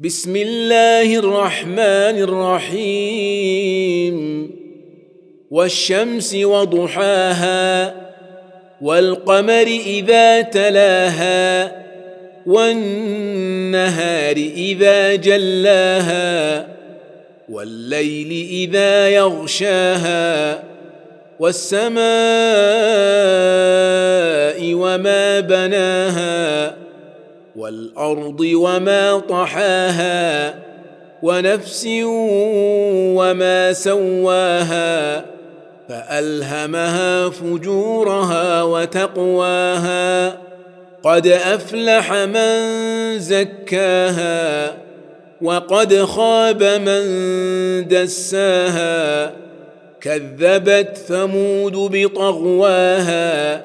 بسم الله الرحمن الرحيم والشمس وضحاها والقمر اذا تلاها والنهار اذا جلاها والليل اذا يغشاها والسماء وما بناها والأرض وما طحاها ونفس وما سواها فألهمها فجورها وتقواها قد أفلح من زكاها وقد خاب من دساها كذبت ثمود بطغواها